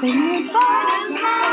Thank you.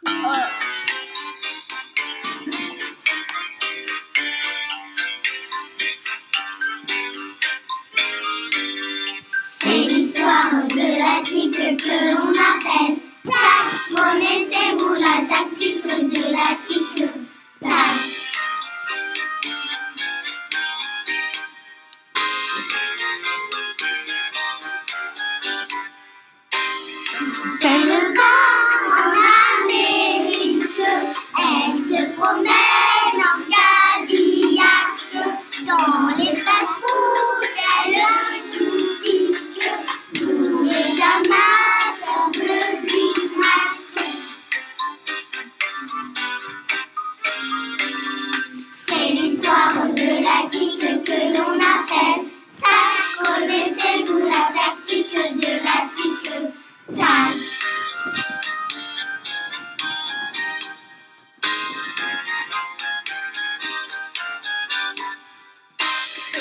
C'est l'histoire de la tique que l'on appelle tac. Connaissez-vous la tactique de la tique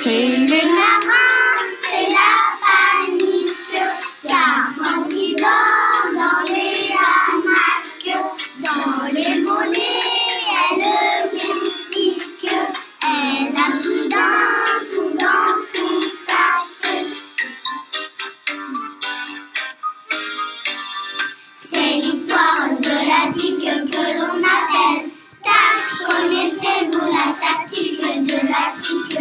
Chez les marins, c'est la panique, car quand ils dorment dans les hamacs, dans les mollets, elle les pique. Elle a tout dans, tout dans son sac. C'est l'histoire de la tique que l'on appelle tac. Connaissez-vous la tactique de la tique?